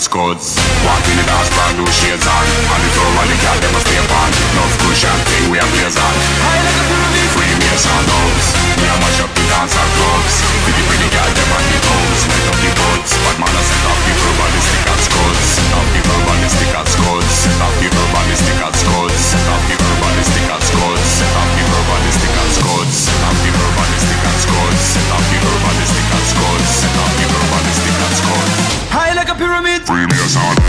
And scuds. Walk in the dance, brand new shades on. On the floor, the gal them a stay on. Love cushion thing we a blaze on. High like a pyramid. Free bass and. We a mash up the dance and clubs. The pretty gal them on the toes. Light up the buds. But man a set off the herbalistic and scuds. Off the herbalistic and scuds. Off the herbalistic and scuds. Off the herbalistic and scuds. Off the herbalistic and scuds. Off the herbalistic and scuds. Off the herbalistic and scuds. Off the and scuds. High like a pyramid. Free bass and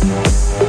Ow.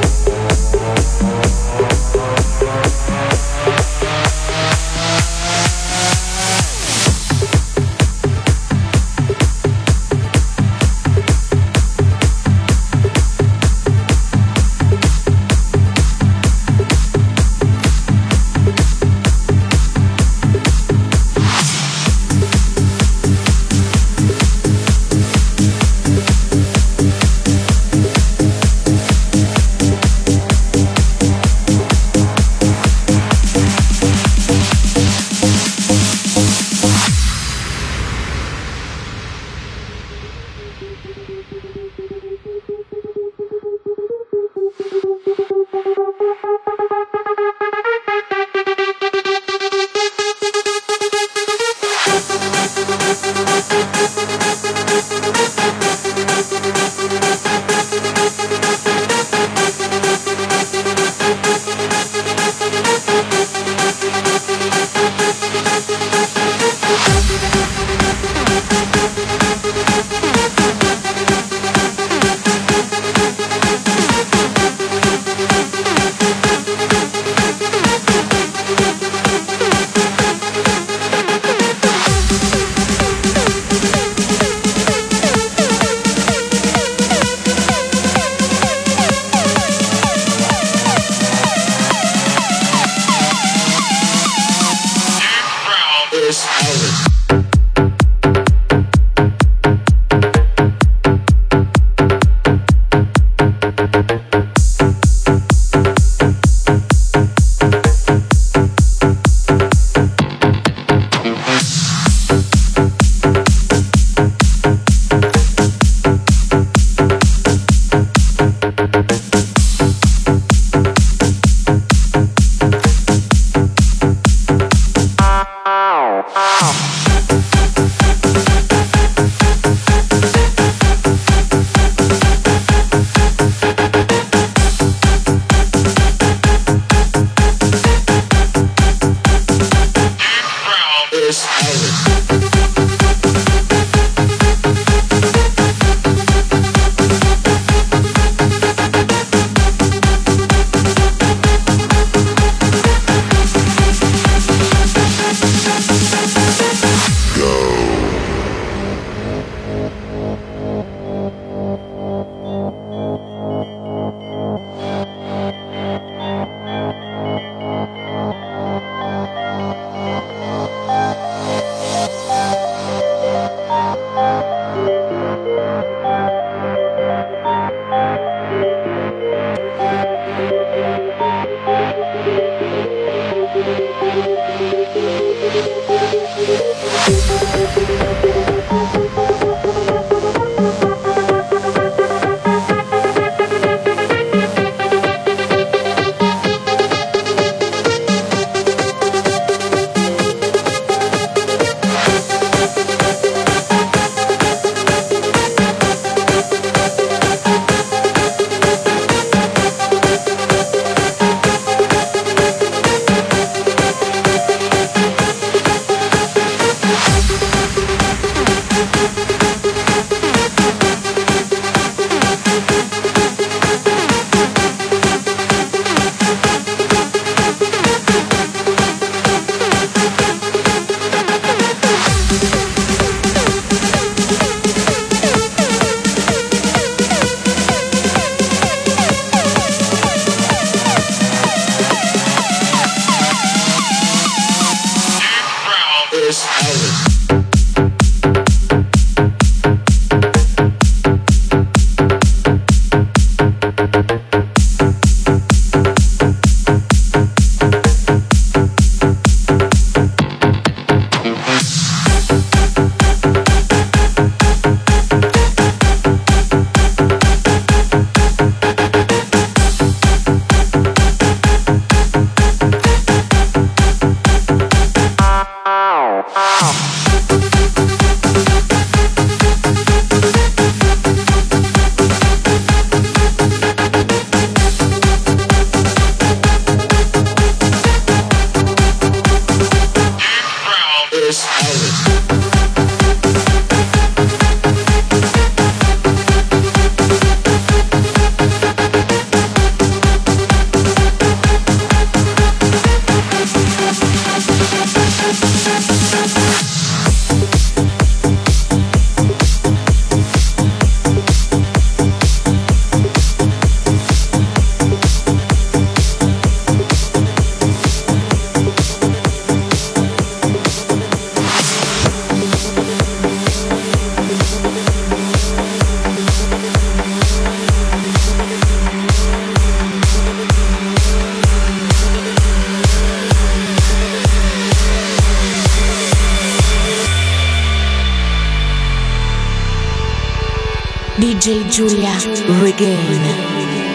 DJ Giulia Regain.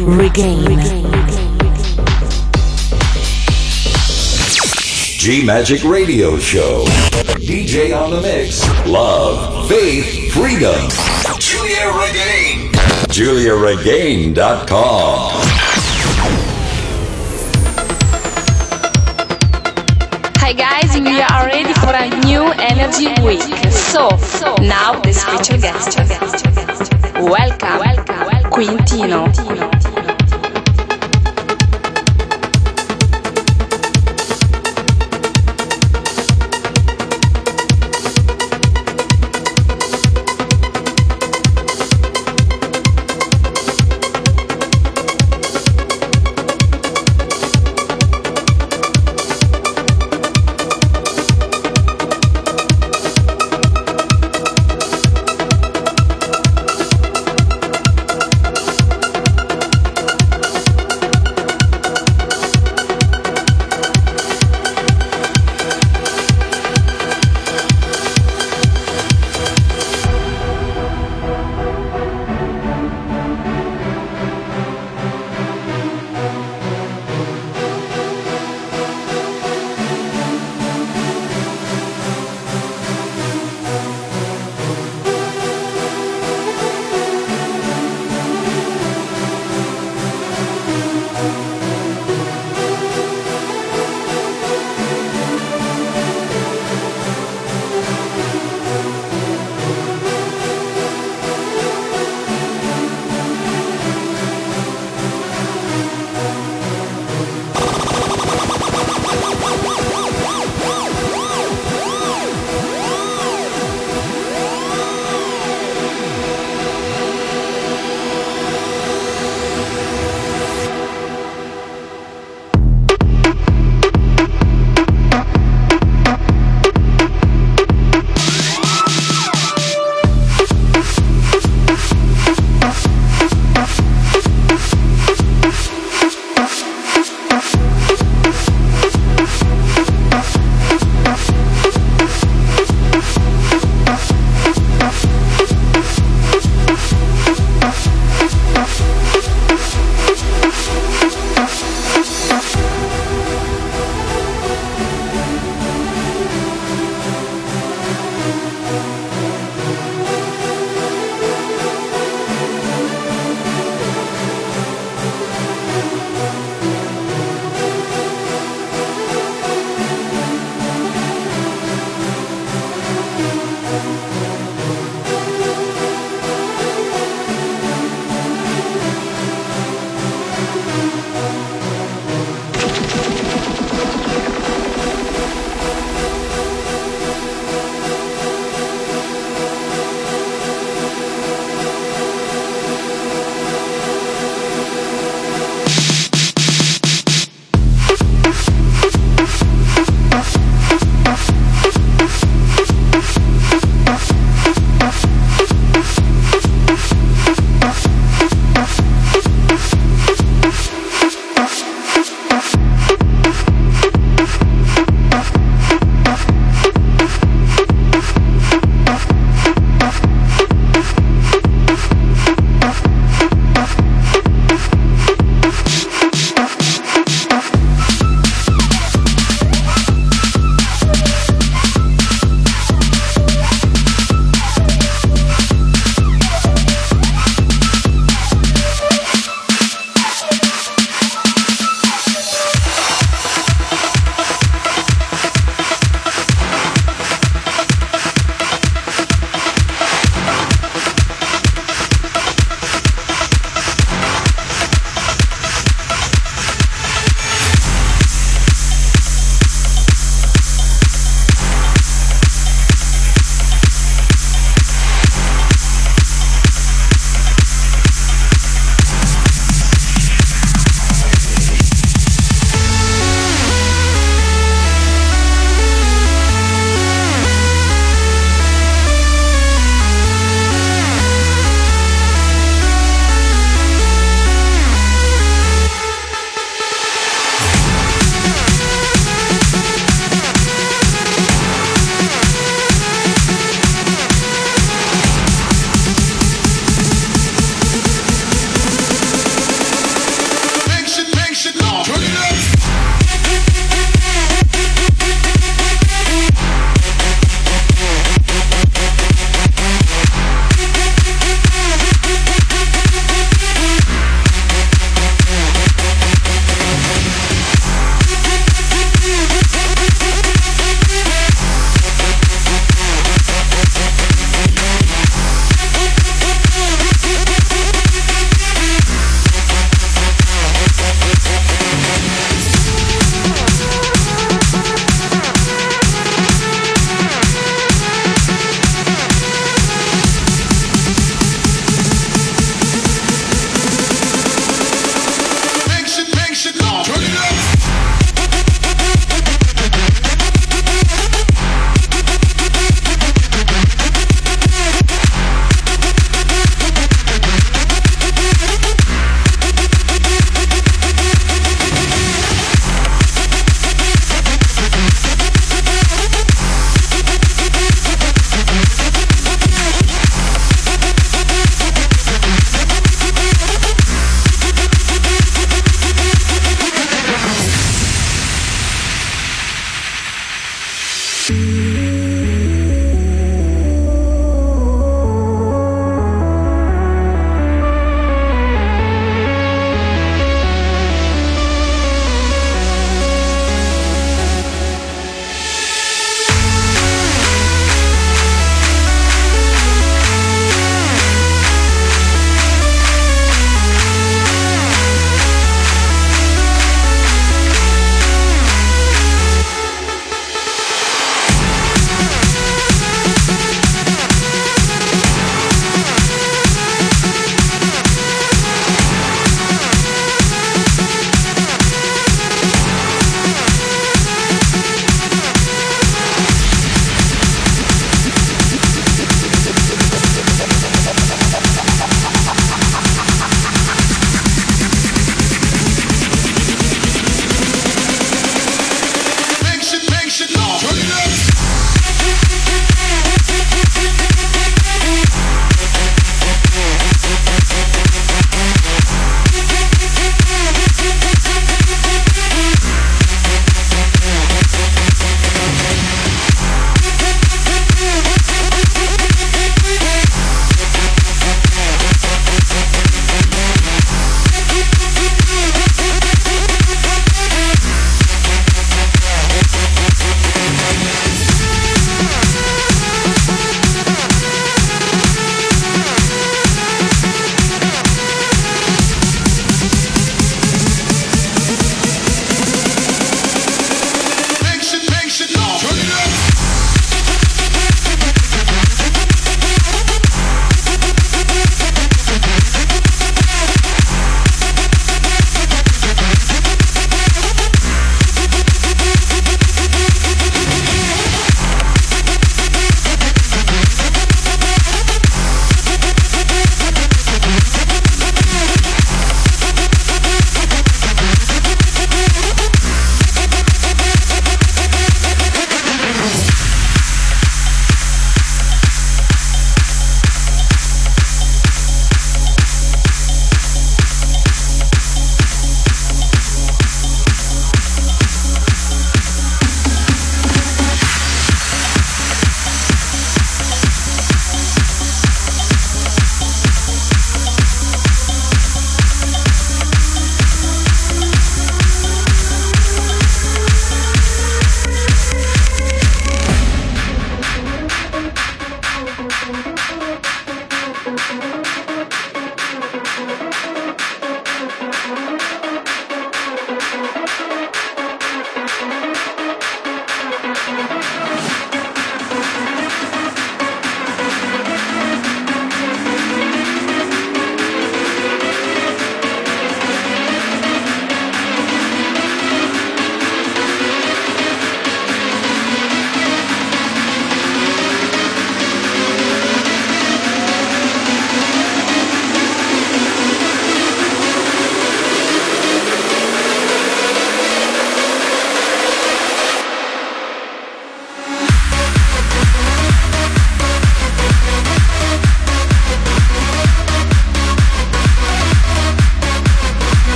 Regain. G Magic Radio Show. DJ on the mix. Love, faith, freedom. Giulia Regain. GiuliaRegain.com. Hi guys, we are ready for a new energy week. So, now the special guest. Welcome, Quintino.